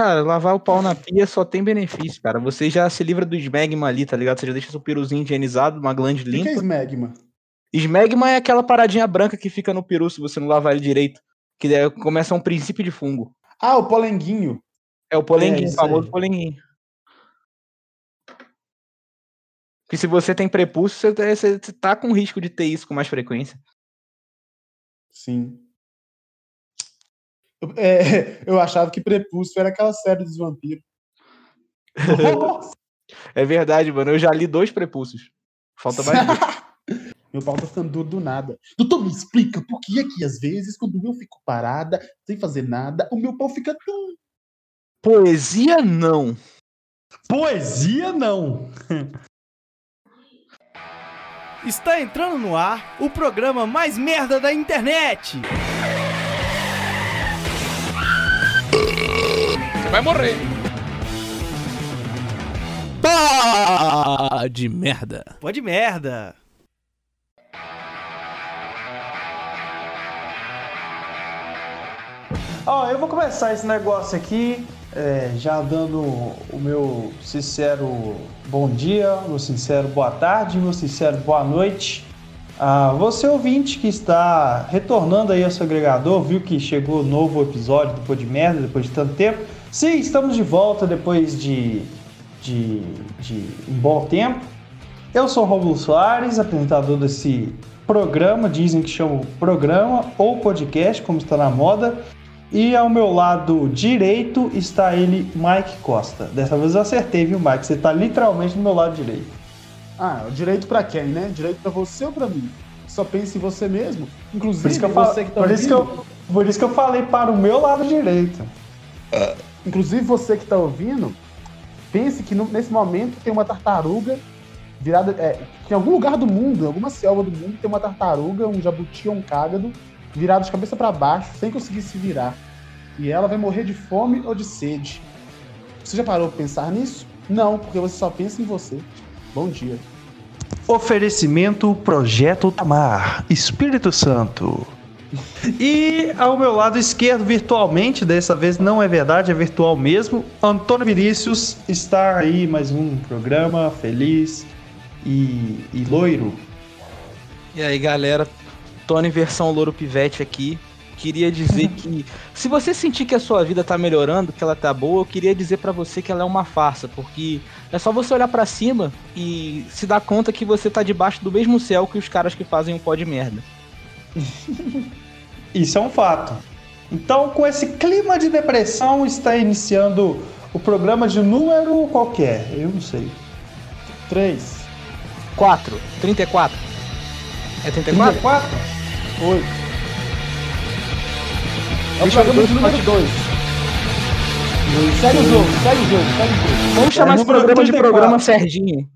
Cara, lavar o pau na pia só tem benefício, cara. Você já se livra do esmegma ali, tá ligado? Você já deixa seu piruzinho higienizado, uma glande O que, limpa. é esmegma? Esmegma é aquela paradinha branca que fica no peru se você não lavar ele direito. Que é- começa um princípio de fungo. Ah, o polenguinho. É o polenguinho, isso o famoso polenguinho. Que se você tem prepúcio, você tá- você você tá com risco de ter isso com mais frequência. Sim. Eu, é, eu achava que Prepúcio era aquela série dos vampiros. Nossa, É verdade, mano. Eu já li dois prepúcios. Falta mais dois. Meu pau tá ficando duro do nada. Doutor, me explica por que é que às vezes, quando eu fico parada, sem fazer nada, o meu pau fica duro. Poesia não. Poesia não. Está entrando no ar o programa mais merda da internet. Vai morrer. Pá de merda. Pode merda. Ó, eu vou começar esse negócio aqui, é, já dando o meu sincero bom dia, meu sincero boa tarde, meu sincero boa noite. A você ouvinte que está retornando aí ao seu agregador, viu que chegou o novo episódio do Pô de Merda depois de tanto tempo. Sim, estamos de volta depois de, de, de um bom tempo. Eu sou o Romulo Soares, apresentador desse programa, dizem que chama programa ou podcast, como está na moda. E ao meu lado direito está ele, Mike Costa. Dessa vez eu acertei, viu, Mike? Você está literalmente do meu lado direito. Ah, direito pra quem, né? Direito pra você ou pra mim? Só pense em você mesmo. Inclusive, Por isso que eu, falo, você que tá por isso que eu, por isso que eu falei para o meu lado direito. Inclusive você que tá ouvindo, pense que nesse momento tem uma tartaruga virada. É, que em algum lugar do mundo, em alguma selva do mundo, tem uma tartaruga, um jabuti ou um cágado, virado de cabeça pra baixo, sem conseguir se virar. E ela vai morrer de fome ou de sede. Você já parou pra pensar nisso? Não, porque você só pensa em você. Bom dia. Oferecimento Projeto Tamar, Espírito Santo. E ao meu lado esquerdo, virtualmente, dessa vez não é verdade, é virtual mesmo, Antônio Vinícius está aí mais um programa feliz e, e loiro. E aí, galera, Tony versão Louro Pivete aqui. Queria dizer que se você sentir que a sua vida tá melhorando, que ela tá boa, eu queria dizer pra você que ela é uma farsa, porque é só você olhar pra cima e se dar conta que você tá debaixo do mesmo céu que os caras que fazem o pó de merda. Isso é um fato. Então, com esse clima de depressão, está iniciando o programa de número qualquer, eu não sei. 3, 4, 34. É 34? 34? 8. É o programa de número 2. Segue o jogo, segue o jogo, segue o jogo. Vamos chamar É, esse programa de 34. programa Serginho.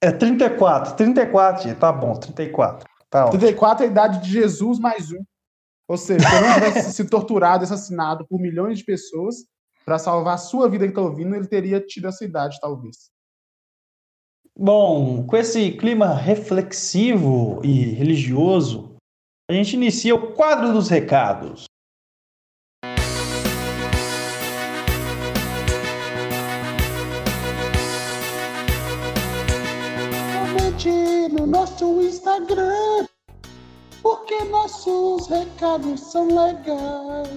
É 34, 34, gente. tá bom, 34. Tá ótimo. 34 é a idade de Jesus mais um. Ou seja, se ele não tivesse sido torturado, assassinado por milhões de pessoas para salvar a sua vida que tá ouvindo, ele teria tido essa idade, talvez. Bom, com esse clima reflexivo e religioso, a gente inicia o quadro dos recados. Comente no nosso Instagram, porque nossos recados são legais.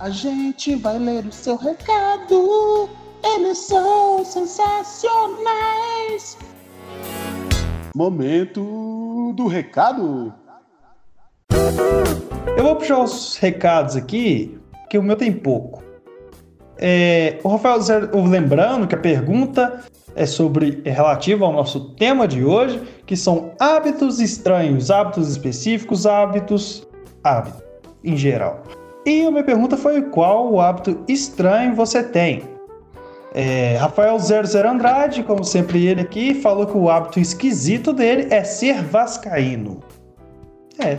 A gente vai ler o seu recado, eles são sensacionais. Momento do recado. Eu vou puxar os recados aqui, que o meu tem pouco. É, o Rafael Zé, lembrando que a pergunta é sobre é relativa ao nosso tema de hoje, que são hábitos estranhos, hábitos específicos, hábitos, hábitos em geral. E a minha pergunta foi qual o hábito estranho você tem? É, Rafael 00 Andrade, como sempre ele aqui, falou que o hábito esquisito dele é ser vascaíno. É,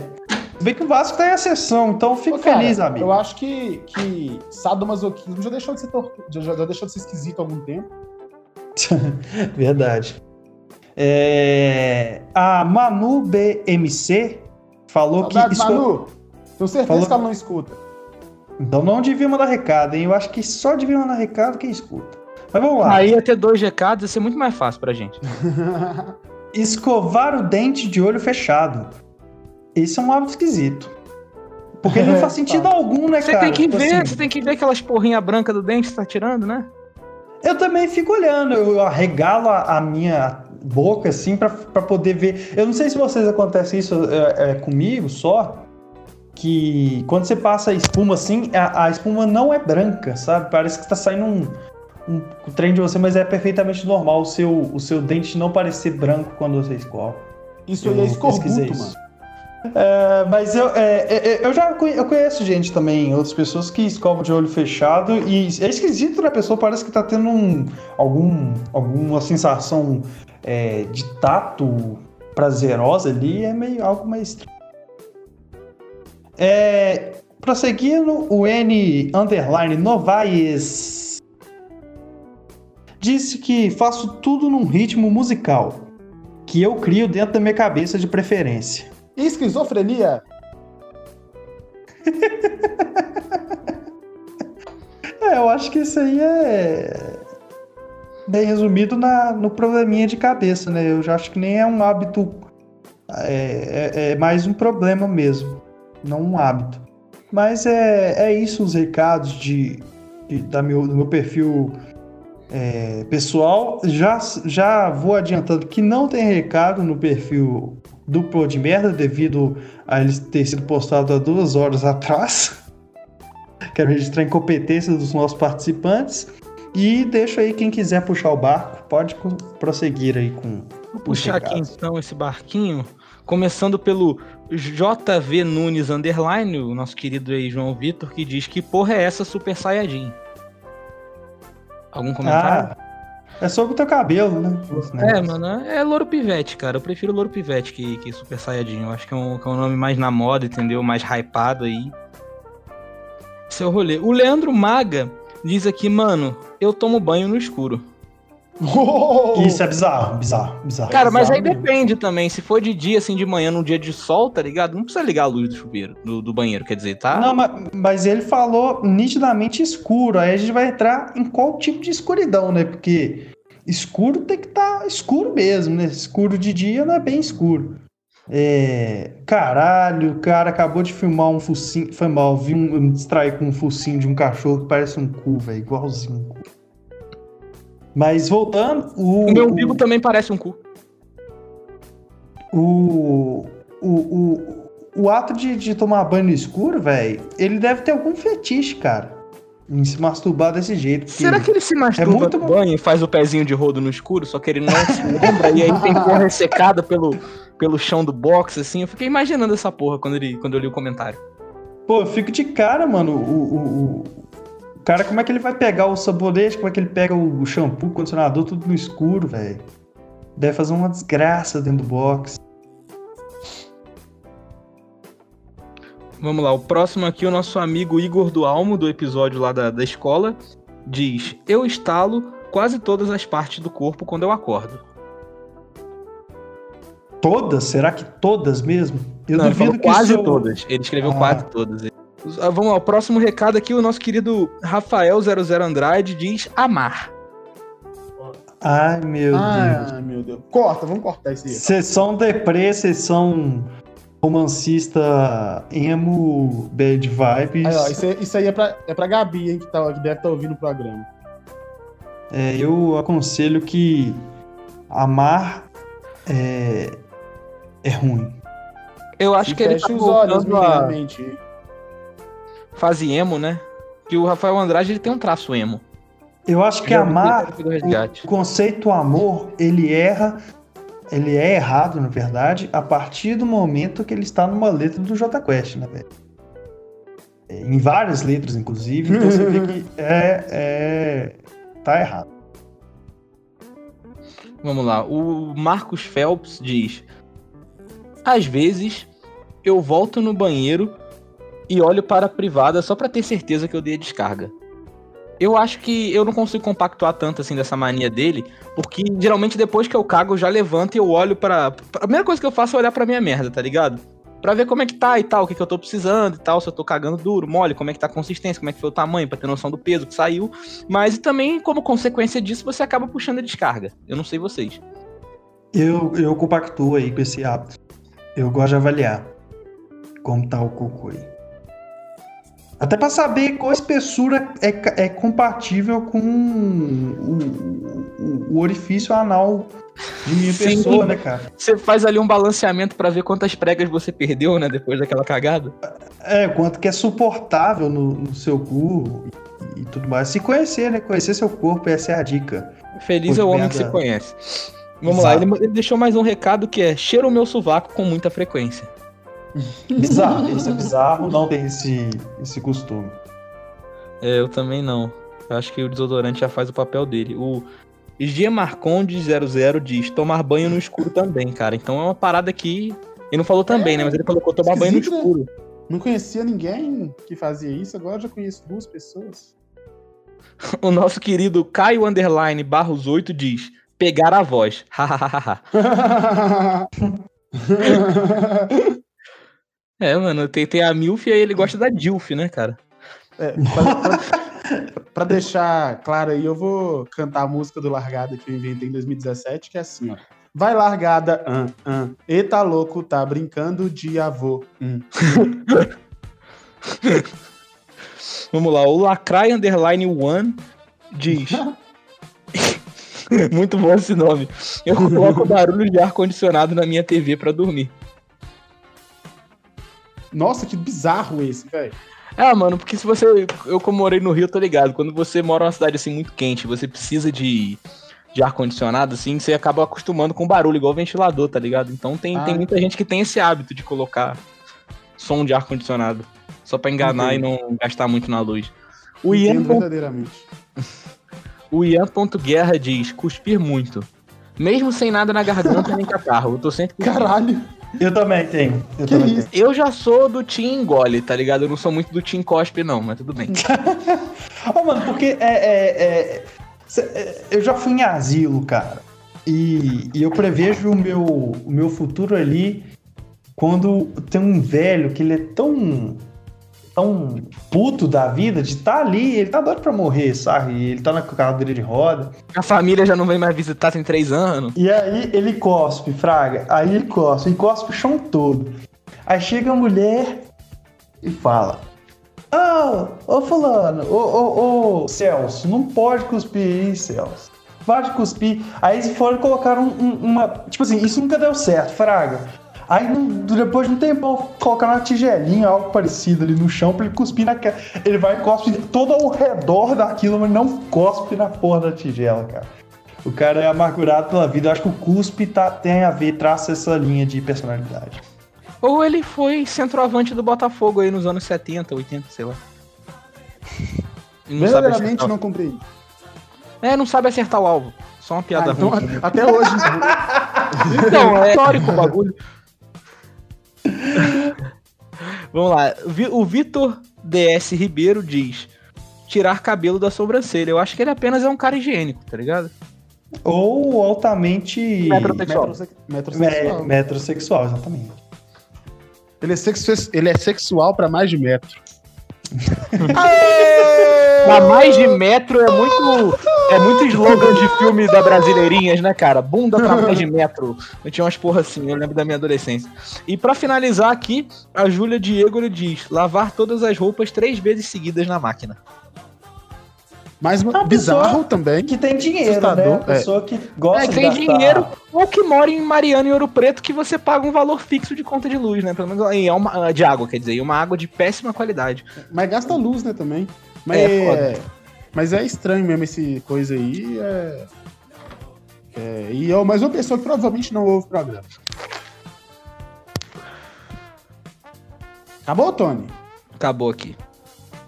Bem que o Vasco tá em ascensão, então fico Ô, cara, feliz, amigo. Eu acho que, que sadomasoquismo já deixou de ser já, já deixou de ser esquisito há algum tempo. Verdade. É, A Manu BMC falou Saudades, que. esco- Manu! Tenho certeza Falou- que ela não escuta. Então não devia mandar recado, hein? Eu acho que só devia mandar recado quem escuta. Mas vamos lá. Aí ia ter dois recados, ia ser muito mais fácil pra gente. Escovar o dente de olho fechado. Esse é um hábito esquisito. Porque não faz sentido algum, né, Você cara? tem que Tipo ver, assim, você tem que ver aquelas porrinhas brancas do dente que você tá tirando, né? Eu também fico olhando, eu arregalo a, a minha boca assim pra, pra poder ver. Eu não sei se vocês acontece isso é, é, comigo só, que quando você passa a espuma assim, a, a espuma não é branca, sabe? Parece que tá saindo um, um, um trem de você, mas é perfeitamente normal o seu, o seu dente não parecer branco quando você escova. Isso aí é Eu escorbuto, pesquisei isso. É, mas eu, é, é, é, eu já conhe- eu conheço gente também, outras pessoas que escovam de olho fechado e é esquisito, né? A pessoa parece que tá tendo um, algum, alguma sensação é, de tato prazerosa ali, é meio algo mais. É, prosseguindo, o N underline Novaes disse que faço tudo num ritmo musical que eu crio dentro da minha cabeça de preferência. Esquizofrenia? É, eu acho que isso aí é bem resumido na, no probleminha de cabeça, né? Eu já acho que nem é um hábito, é, é- é mais um problema mesmo, não um hábito. Mas é, é isso os recados de, de- da meu, do meu perfil é, pessoal. Já, já vou adiantando que não tem recado no perfil Pô de Merda, devido a ele ter sido postado há duas horas atrás. Quero registrar a incompetência dos nossos participantes. E deixo aí quem quiser puxar o barco, pode prosseguir aí com. Vou puxar aqui recados. então esse barquinho, começando pelo JV Nunes Underline, o nosso querido aí João Vitor, que diz que porra é essa Super Saiyajin? Algum comentário? Ah, é sobre o teu cabelo, né? É, mano, é Louro Pivete, cara. Eu prefiro Louro Pivete que, que Super Saiyajin. Eu acho que é, um, que é um nome mais na moda, entendeu? Mais hypado aí. Seu rolê. O Leandro Maga diz aqui, mano, eu tomo banho no escuro. Isso é bizarro, bizarro, bizarro. Cara, mas aí Exatamente. depende também. Se for de dia, assim, de manhã, num dia de sol, tá ligado? Não precisa ligar a luz do chuveiro, do, do banheiro, quer dizer, tá? Não, mas, mas ele falou nitidamente escuro. Aí a gente vai entrar em qual tipo de escuridão, né? Porque escuro tem que estar escuro mesmo, né? Escuro de dia não é bem escuro. É. Caralho, o cara acabou de filmar um focinho. Foi mal, vi um, eu me distraí com um focinho de um cachorro que parece um cu, velho. Igualzinho um cu. Mas voltando, o. O meu o- umbigo também parece um cu. o, o, o, o ato de, de tomar banho no escuro, velho, ele deve ter algum fetiche, cara. Em se masturbar desse jeito. Será que ele se masturba muito no bom. banho e faz o pezinho de rodo no escuro, só que ele não se lembra e aí tem porra ressecada pelo, pelo chão do box, assim? Eu fiquei imaginando essa porra quando, ele, quando eu li o comentário. Pô, eu fico de cara, mano. O, o, o- o cara, como é que ele vai pegar o sabonete? Como é que ele pega o shampoo, o condicionador, tudo no escuro, velho? Deve fazer uma desgraça dentro do box. Vamos lá, o próximo aqui, o nosso amigo Igor do Almo, do episódio lá da, da escola, diz: Eu estalo quase todas as partes do corpo quando eu acordo. Todas? Será que todas mesmo? Eu Não, ele falou que quase todas. Ele escreveu Ah. quase todas. Ah, Vamos lá, o próximo recado aqui, o nosso querido Rafael00 Andrade diz amar. Ai, meu Deus. Ah, meu Deus. Corta, vamos cortar esse aí. Sessão deprê, sessão romancista emo, bad vibes. Aí, ó, isso, aí- isso aí é pra, é pra Gabi, hein, que, tá, que deve estar ouvindo o programa. É, eu aconselho que amar é, é ruim. Eu acho E que ele tá os olhos, a. fase emo, né? Que o Rafael Andrade ele tem um traço emo. Eu acho que vi amar, o conceito amor, ele erra, ele é errado, na verdade, a partir do momento que ele está numa letra do J Quest, né, velho? É, Em várias letras, inclusive, então você vê que é, é. tá errado. Vamos lá. O Marcos Phelps diz: Às vezes eu volto no banheiro e olho para a privada só pra ter certeza que eu dei a descarga. Eu acho que eu não consigo compactuar tanto assim dessa mania dele, porque geralmente depois que eu cago eu já levanto e eu olho pra. A primeira coisa que eu faço é olhar pra minha merda, tá ligado? Pra ver como é que tá e tal, o que, que eu tô precisando e tal, se eu tô cagando duro, mole, como é que tá a consistência, como é que foi o tamanho, pra ter noção do peso que saiu. Mas também, como consequência disso, você acaba puxando a descarga. Eu não sei vocês. Eu, eu compactuo aí com esse hábito. Eu gosto de avaliar como tá o cocô aí. Até pra saber qual espessura é, é compatível com o, o- o orifício anal de minha Sim. pessoa, né, cara? Você faz ali um balanceamento pra ver quantas pregas você perdeu, né, depois daquela cagada. É, quanto que é suportável no, no seu cu e, e tudo mais. Se conhecer, né? Conhecer seu corpo, essa é a dica. Feliz é o homem que se conhece. Vamos lá, Exato. ele, ele deixou mais um recado que é cheira o meu sovaco com muita frequência. Bizarro, isso é bizarro, não tem esse, esse costume. É, eu também não. Eu acho que o desodorante já faz o papel dele. O G Marconde 00 diz tomar banho no escuro também, cara. Então é uma parada que. Ele não falou também, né? Mas ele colocou tomar banho no né? escuro. Não conhecia ninguém que fazia isso, agora eu já conheço duas pessoas. O nosso querido Caio Underline Barros 8 diz: pegar a voz. É, mano, tem, tem a Milf e aí ele gosta da Dilf, né, cara? É, pra, pra- pra deixar claro aí, eu vou cantar a música do Largada que eu inventei em 2017, que é assim, ó. Vai largada, ah, ah. Eita louco, tá brincando de avô. hum. Vamos lá, o Lacrai Underline One diz. Muito bom esse nome. Eu coloco barulho de ar-condicionado na minha TV pra dormir. Nossa, que bizarro esse, velho. É, mano, porque se você. Eu, como morei no Rio, tô ligado. Quando você mora numa cidade assim muito quente, você precisa de, de ar-condicionado, assim, você acaba acostumando com barulho, igual ventilador, tá ligado? Então tem, Ah. tem muita gente que tem esse hábito de colocar som de ar-condicionado. Só pra enganar e não gastar muito na luz. O Ian, Entendo verdadeiramente. o Ian.guerra diz: cuspir muito. Mesmo sem nada na garganta nem catarro. Eu tô sempre cuspindo. Caralho. Eu também tenho. Eu Que também isso? Eu já sou do Team Engole, tá ligado? Eu não sou muito do Team Cospe, não, mas tudo bem. tenho. Ô, mano, porque é, é- é- cê- é- eu já fui em asilo, cara. E, e eu prevejo o meu, o meu futuro ali quando tem um velho que ele é tão. Tão puto da vida de estar ali, ele tá doido pra morrer, sabe? Ele tá na cadeira de roda. A família já não vem mais visitar tem três anos. E aí ele cospe, fraga. Aí ele cospe, e cospe o chão todo. Aí chega a mulher e fala: Ah, ô fulano, ô, ô, ô, Celso, não pode cuspir aí, Celso. Pode cuspir. Aí eles foram colocar um- um- uma. Tipo assim, isso nunca deu certo, fraga. Aí não- depois de um tempão, colocaram uma tigelinha, algo parecido ali no chão pra ele cuspir naquela. Ele vai e cospe todo ao redor daquilo, mas não cospe na porra da tigela, cara. O cara é amargurado pela vida. Eu acho que o cuspe tá- tem a ver, traça essa linha de personalidade. Ou ele foi centroavante do Botafogo aí nos anos 70, 80, sei lá. Não Verdadeiramente não comprei. É, não sabe acertar o alvo. Só uma piada Ah, então, ruim. a- até hoje. Então, é histórico o bagulho. Vamos lá. O Vitor DS Ribeiro diz: tirar cabelo da sobrancelha. Eu acho que ele apenas é um cara higiênico, tá ligado? Ou altamente. Metrosexual. Metrose- Metrosexual. Me- metrosexual, exatamente. Ele, é sexu- ele é sexual pra mais de metro. Pra mais de metro é muito. É muito slogan de filme da Brasileirinhas, né, cara? Bunda pra mais de metro. Eu tinha umas porra assim, eu lembro da minha adolescência. E pra finalizar aqui, a Júlia Diego diz: lavar todas as roupas três vezes seguidas na máquina. Mas uma bizarro também. Que tem dinheiro, Assustador, né? A pessoa que gosta É, que de tem gastar. dinheiro ou que mora em Mariana e Ouro Preto que você paga um valor fixo de conta de luz, né? Pelo menos é uma, de água, quer dizer, e uma água de péssima qualidade. Mas gasta luz, né, também. Mas É, é, mas é estranho mesmo esse coisa aí. É, é, e é mais uma pessoa que provavelmente não ouve o programa. Acabou, Tony? Acabou aqui.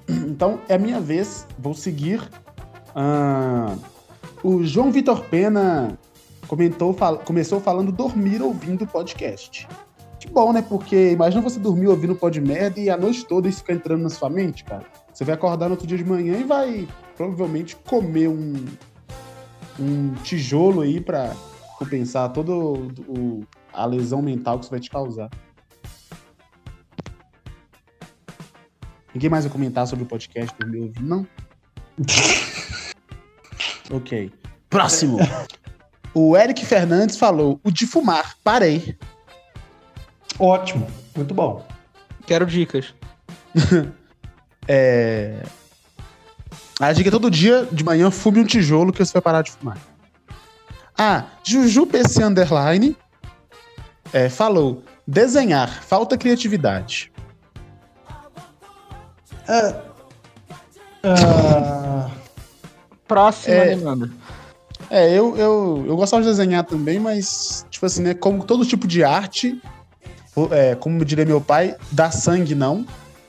Então é minha vez, vou seguir. Ah, o João Vitor Pena comentou, fal- começou falando dormir ouvindo podcast. Que bom, né? Porque imagina você dormir ouvindo pod merda e a noite toda isso ficar entrando na sua mente, cara. Você vai acordar no outro dia de manhã e vai provavelmente comer um, um tijolo aí pra compensar toda a lesão mental que isso vai te causar. Ninguém mais vai comentar sobre o podcast do meu ouvido, não? ok. Próximo. O Eric Fernandes falou: o de fumar, parei. Ótimo, muito bom. Quero dicas. É... A dica é todo dia de manhã fume um tijolo que você vai parar de fumar. Ah, Juju PC Underline é, falou: desenhar, falta criatividade. Ah, Próxima É. demanda. É, eu, eu, eu gostava de desenhar também, mas, tipo assim, né? Como todo tipo de arte, é, como diria meu pai, dá sangue não.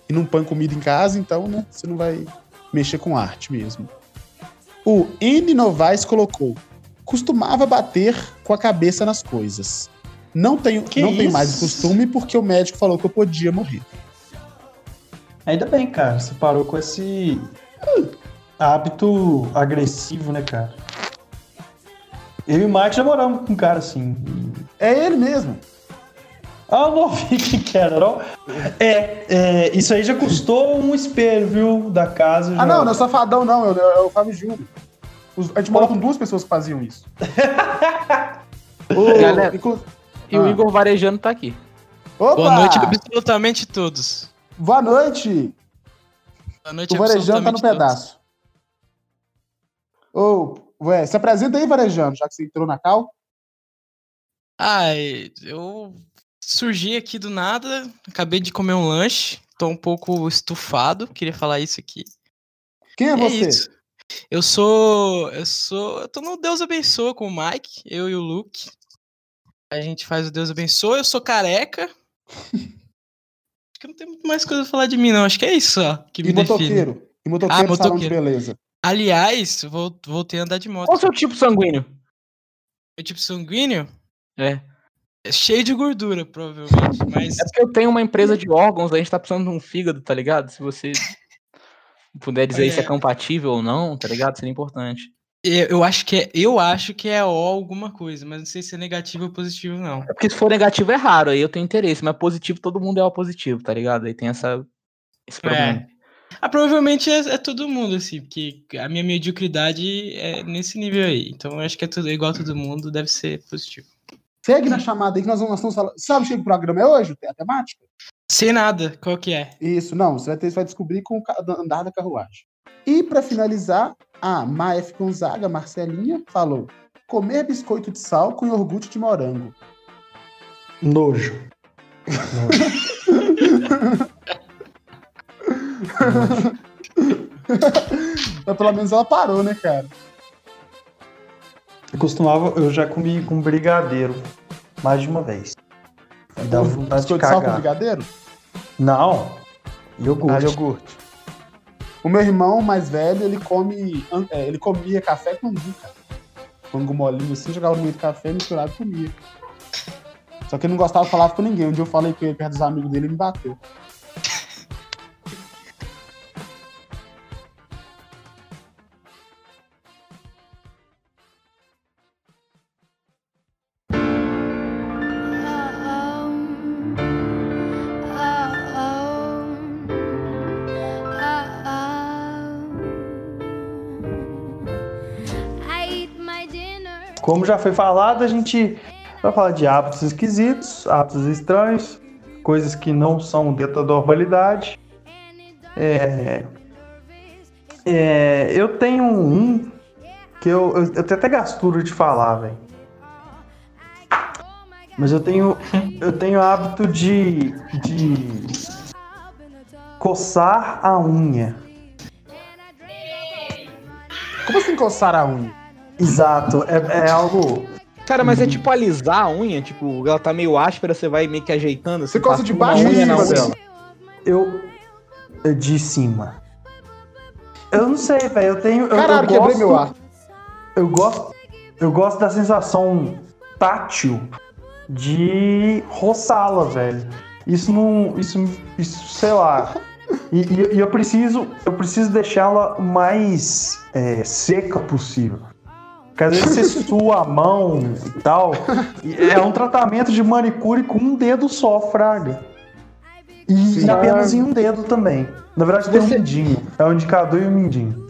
E não põe comida em casa, então, né? Você não vai mexer com arte mesmo. O N Novaes colocou: costumava bater com a cabeça nas coisas. Não tenho, Que não tenho mais o costume porque o médico falou que eu podia morrer. ainda bem, cara. Você parou com esse hábito agressivo, né, cara? Eu e o Mike já moramos com um cara assim. É ele mesmo. Ah, eu não vi que era, não. É, é, isso aí já custou um espelho, viu, da casa. Ah, já. não, não é safadão, não. É, o- é Fábio Júnior. Os- a gente mora com duas pessoas que faziam isso. O- Galera, inclu- E o Ah. Igor Varejano tá aqui. Opa! Boa noite, absolutamente todos. Boa noite! Boa noite, O Varejano tá no todos. pedaço. Ô, ué, se apresenta aí, Varejano, já que você entrou na cal. Ai, eu surgi aqui do nada, acabei de comer um lanche, tô um pouco estufado, queria falar isso aqui. Quem é É você? isso. Eu sou. Eu sou. Eu tô no Deus Abençoa com o Mike, eu e o Luke. A gente faz o Deus Abençoa, eu sou careca. Acho que não tem muito mais coisa pra falar de mim, não. Acho que é isso só que E me define. motoqueiro. E motoqueiro Ah, salão de motoqueiro. beleza. Aliás, vou, voltei a andar de moto. Qual o seu tipo sanguíneo? Meu tipo sanguíneo É. é cheio de gordura, provavelmente. Mas É porque eu tenho uma empresa de órgãos, a gente tá precisando de um fígado, tá ligado? Se você puder dizer aí se é É. compatível ou não, tá ligado? Seria importante. eu acho que é, eu acho que é O alguma coisa, mas não sei se é negativo ou positivo, não. É porque se for negativo é raro, aí eu tenho interesse, mas positivo todo mundo é O positivo, tá ligado? Aí tem essa, esse problema. Ah, provavelmente é, é todo mundo, assim, porque a minha mediocridade é nesse nível aí. Então eu acho que é tudo igual a todo mundo, deve ser positivo. Segue na chamada aí que nós, vamos, nós estamos falando. Sabe o que o programa é hoje? Tem a temática? Sem nada, qual que é? Isso, não. Você vai, ter, você vai descobrir com o andar da carruagem. E pra finalizar, a Maef Gonzaga, Marcelinha, falou: comer biscoito de sal com iogurte de morango. Nojo. Mas pelo menos ela parou, né, cara? Eu costumava, eu já comi com brigadeiro mais de uma vez. Aí dava vontade de sal com cagar. brigadeiro? Não. Iogurte. Ah, iogurte. O meu irmão mais velho, ele come. é, ele comia café com angu, cara. Angu molinho assim, jogava no meio do café, misturado e comia. Só que ele não gostava de falar com ninguém. Um dia eu falei com ele perto dos amigos dele e me bateu. Como já foi falado, a gente vai falar de hábitos esquisitos, hábitos estranhos, coisas que não são dentro da normalidade. É, é, eu tenho um que eu, eu, eu tenho até gastura de falar, velho. Mas eu tenho, eu tenho hábito de, de coçar a unha. Como assim coçar a unha? Exato, é, é algo. Cara, mas é tipo alisar a unha, tipo, ela tá meio áspera, você vai meio que ajeitando. Você assim, passa de baixo pra unha. cima. Eu. eu de cima. Eu não sei, velho. Eu tenho. Eu, Caralho, eu quebrei gosto, meu ar. Eu gosto. Eu gosto da sensação tátil de roçá-la, velho. Isso não. Isso, isso sei lá. E, e- e eu preciso. Eu preciso deixá-la o mais é, seca possível. Porque às vezes você sua a mão e tal. e é um tratamento de manicure com um dedo só, fraga. E, e Sim. apenas em um dedo também. Na verdade, tem Você- um mindinho. É o indicador e o mindinho.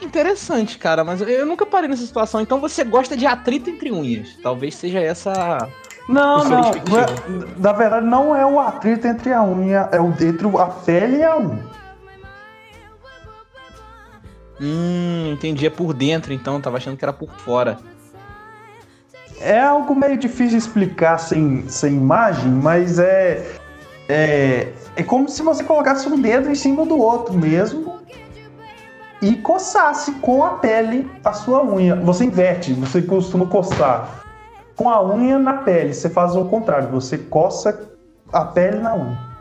Interessante, cara, mas eu- nunca parei nessa situação. Então você gosta de atrito entre unhas. Talvez seja essa. Não, não é- na verdade, não é o atrito entre a unha, é o entre a pele e a unha. Hum, entendi. É por dentro, então. Tava achando que era por fora. É algo meio difícil de explicar sem, sem imagem, mas é, é. É como se você colocasse um dedo em cima do outro mesmo e coçasse com a pele a sua unha. Você inverte, você costuma coçar com a unha na pele. Você faz o contrário, você coça a pele na unha.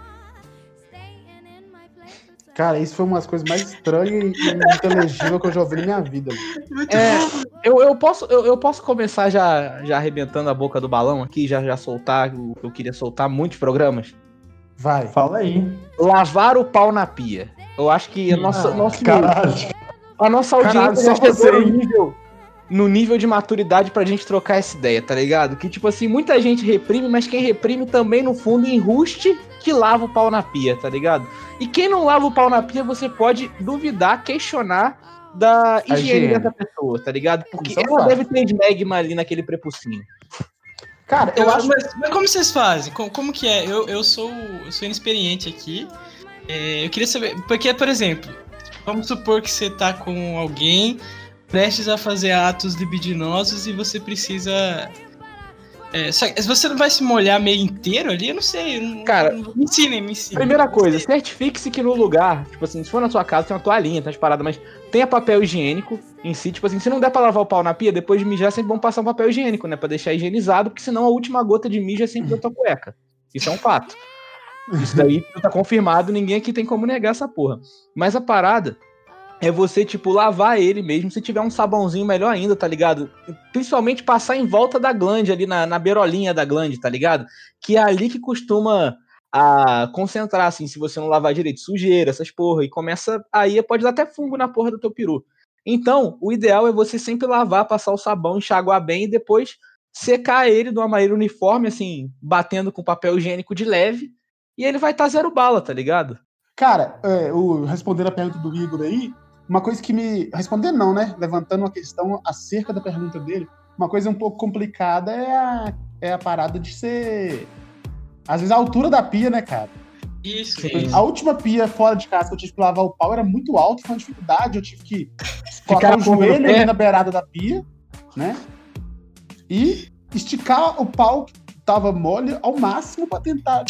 Cara, isso foi uma das coisas mais estranhas e inteligíveis que eu já ouvi na minha vida. É, eu, eu, posso, eu, eu posso começar já, já arrebentando a boca do balão aqui, já, já soltar o que eu queria soltar muitos programas. Vai. Fala aí. Lavar o pau na pia. Eu acho que a nossa, Ah, nosso, Caralho. a nossa Caralho, audiência só já chegou você, no nível, no nível de maturidade pra gente trocar essa ideia, tá ligado? Que, tipo assim, muita gente reprime, mas quem reprime também, no fundo, enruste que lava o pau na pia, tá ligado? E quem não lava o pau na pia, você pode duvidar, questionar da higiene, higiene. dessa pessoa, tá ligado? Porque Isso é ela deve ter esmegma ali naquele prepucinho. Cara, eu Eu acho. mas, mas como vocês fazem? Como, como que é? Eu, eu sou eu sou inexperiente aqui. É, eu queria saber. Porque, por exemplo, vamos supor que você tá com alguém prestes a fazer atos libidinosos e você precisa. É, você não vai se molhar meio inteiro ali? Eu não sei. eu não- Cara, não- me ensinem, me ensinem. Primeira coisa, certifique-se que no lugar, tipo assim, se for na sua casa, tem uma toalhinha, tem umas paradas, mas tenha papel higiênico em si. Tipo assim, se não der pra lavar o pau na pia, depois de mijar, é sempre bom passar um papel higiênico, né? Pra deixar higienizado, porque senão a última gota de mijo é sempre da tua cueca. Isso é um fato. Isso daí tá confirmado, ninguém aqui tem como negar essa porra. Mas a parada é você, tipo, lavar ele mesmo. Se tiver um sabãozinho, melhor ainda, tá ligado? Principalmente passar em volta da glande, ali na, na beirolinha da glande, tá ligado? Que é ali que costuma a concentrar, assim, se você não lavar direito, sujeira, essas porra, e começa, aí pode dar até fungo na porra do teu peru. Então, o ideal é você sempre lavar, passar o sabão, enxaguar bem e depois secar ele de uma maneira uniforme, assim, batendo com papel higiênico de leve, e ele vai estar zero bala, tá ligado? Cara, é, o, respondendo a pergunta do Igor aí, uma coisa que me. Respondendo não, né? Levantando uma questão acerca da pergunta dele, uma coisa um pouco complicada é a, é a parada de ser. Às vezes a altura da pia, né, cara? Isso, Sim. isso. A última pia fora de casa que eu tive que lavar o pau era muito alto, foi uma dificuldade. Eu tive que colocar o joelho ali na beirada da pia, né? E esticar o pau que tava mole ao máximo pra tentar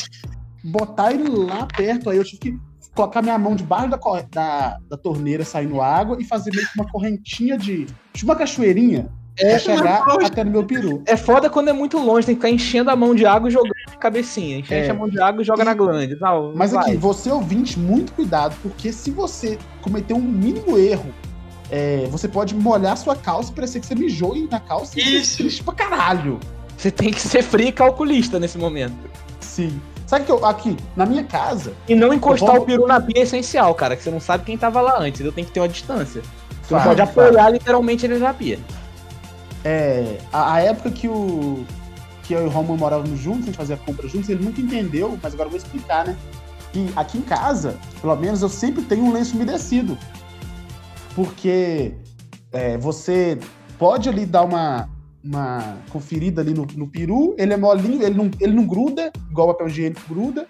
botar ele lá perto. Aí eu tive que colocar minha mão debaixo da, da, da torneira saindo água e fazer meio que uma correntinha de. Tipo uma cachoeirinha. pra chegar até no meu peru. É foda quando é muito longe, tem que ficar enchendo a mão de água e jogando de cabecinha. Enche É. a mão de água e joga E- na glande. Não, Mas vai. aqui, você ouvinte, muito cuidado, porque se você cometer um mínimo erro, é, você pode molhar sua calça e parecer que você mijou na calça e Isso. triste pra caralho. Você tem que ser frio e calculista nesse momento. Sim. Sabe que eu, aqui, na minha casa, E não encostar vou- o peru na pia é essencial, cara, que você não sabe quem tava lá antes. Eu tenho que ter uma distância. Você não Fato, pode apoiar literalmente ele na pia. é, a, a época que o que eu e o Romulo morávamos juntos, a gente fazia compra juntos, ele nunca entendeu, mas agora eu vou explicar, né? Que aqui em casa, pelo menos, eu sempre tenho um lenço umedecido. Porque é, você pode ali dar uma, uma conferida ali no, no peru, ele é molinho, ele não, ele não gruda, igual o papel higiênico gruda.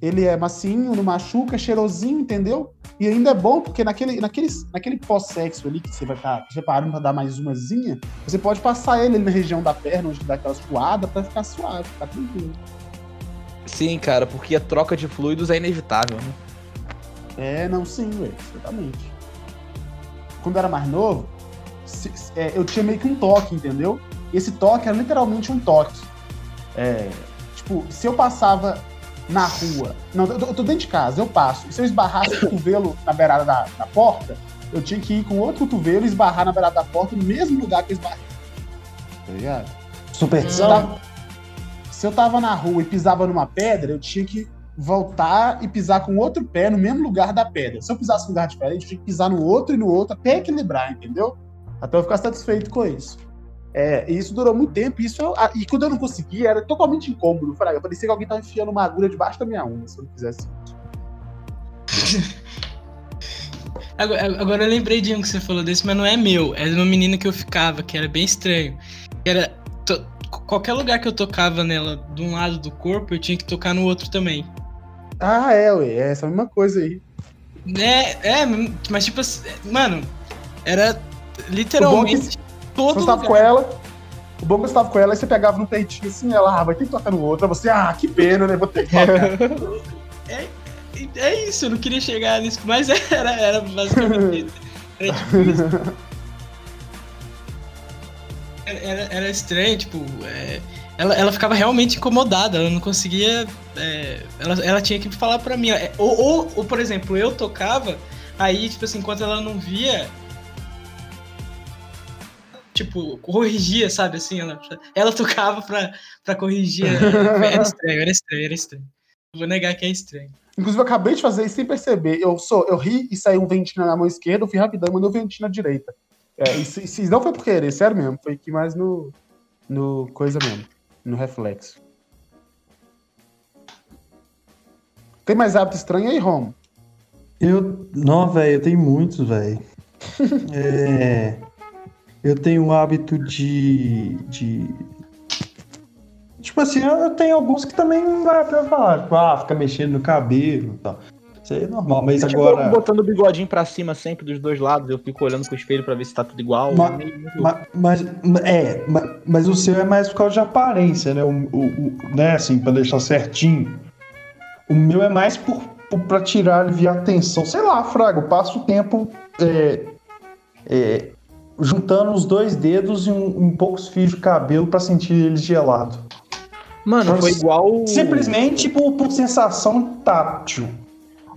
Ele é macinho, não machuca, cheirosinho, entendeu? E ainda é bom porque naquele, naquele, naquele pós-sexo ali que você vai estar preparando pra dar mais umazinha, você pode passar ele ali na região da perna, onde dá aquela suada, pra ficar suave, ficar tranquilo. Sim, cara, porque a troca de fluidos é inevitável, né? É, não, sim, ué, exatamente. Quando eu era mais novo, se- é, eu tinha meio que um toque, entendeu? E esse toque era literalmente um toque. É, tipo, se eu passava na rua, não, eu tô, eu tô dentro de casa, eu passo, e se eu esbarrasse o cotovelo na beirada da, da porta, eu tinha que ir com outro cotovelo e esbarrar na beirada da porta no mesmo lugar que eu esbarrei. Tá ligado? Se eu Superstição? tava, se eu tava na rua e pisava numa pedra, eu tinha que voltar e pisar com outro pé no mesmo lugar da pedra. Se eu pisasse num lugar diferente, eu tinha que pisar no outro e no outro até equilibrar, entendeu? Até eu ficar satisfeito com isso. É, e isso durou muito tempo. Isso eu- e quando eu não conseguia, era totalmente incômodo. Fraga. Parecia que alguém tava enfiando uma agulha debaixo da minha unha, se eu não fizesse. Agora, agora eu lembrei de um que você falou desse, mas não é meu. É de uma menina que eu ficava, que era bem estranho. Era. to- qualquer lugar que eu tocava nela de um lado do corpo, eu tinha que tocar no outro também. Ah, é, ué. É essa mesma coisa aí. É, é, mas tipo assim, mano, era literalmente todo Você tava lugar. com ela. O bom é que você tava com ela, aí você pegava no peitinho assim, ela, ah, vai ter que tocar no outro. Aí você, ah, que pena, né? Vou ter que tocar. É isso, eu não queria chegar nisso, mas era, era basicamente tipo. Era, era, era estranho, tipo, é, ela, ela ficava realmente incomodada, ela não conseguia. é, ela, ela tinha que falar pra mim. é, Ou, ou, ou, por exemplo, eu tocava, aí, tipo assim, enquanto ela não via. Tipo, corrigia, sabe assim? Ela, ela tocava pra, pra corrigir. Era estranho, era estranho, era estranho. Não Vou negar que é estranho. Inclusive, eu acabei de fazer isso sem perceber. Eu, sou, eu ri e saiu um ventinho na mão esquerda, eu fui rapidão e mandei um ventinho na direita. É, e se, se não foi por querer, sério mesmo. Foi aqui mais no. No coisa mesmo. No reflexo. Tem mais hábito estranho aí, Rom? Eu. Não, velho, eu tenho muitos, velho. É, eu tenho o hábito de. de. Tipo assim, eu eu tenho alguns que também não dá pra falar. Tipo, ah, fica mexendo no cabelo e tal. Isso aí é normal, mas Tipo, agora. botando o bigodinho pra cima sempre dos dois lados, eu fico olhando pro espelho pra ver se tá tudo igual. Ma- Ma- Mas, é, ma- mas o seu é mais por causa de aparência, né? O, o- o- né, assim, pra deixar certinho. O meu é mais por, por, pra tirar, aliviar a tensão. Sei lá, Fraga, eu passo o tempo é, é, juntando os dois dedos e um, um poucos fios de cabelo pra sentir eles gelados. Mano, foi igual. Simplesmente por, por sensação tátil.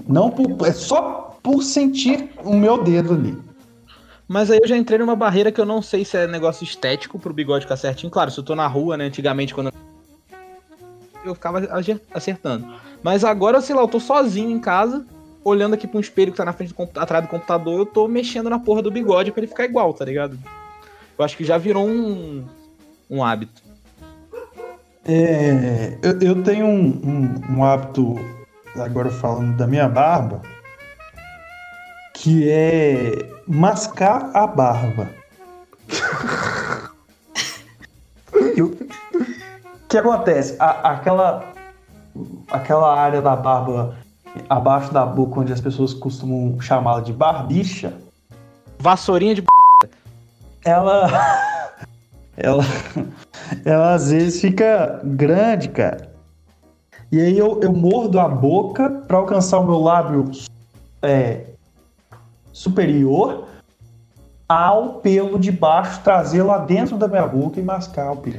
Não por. É só por sentir o meu dedo ali. Mas aí eu já entrei numa barreira que eu não sei se é negócio estético pro bigode ficar certinho. Claro, se eu tô na rua, né? Antigamente, quando eu- ficava acertando. Mas agora, sei lá, eu tô sozinho em casa, olhando aqui pra um espelho que tá na frente do atrás do computador, eu tô mexendo na porra do bigode pra ele ficar igual, tá ligado? Eu acho que já virou um, um hábito. É, eu, eu tenho um, um- um hábito, agora falando da minha barba, que é mascar a barba. O que acontece? A- aquela, aquela área da barba abaixo da boca, onde as pessoas costumam chamá-la de barbicha, Vassourinha de b... ela, ela, ela às vezes fica grande, cara. E aí eu, eu mordo a boca para alcançar o meu lábio é, superior ao pelo de baixo, trazer lá dentro da minha boca e mascar o pelo.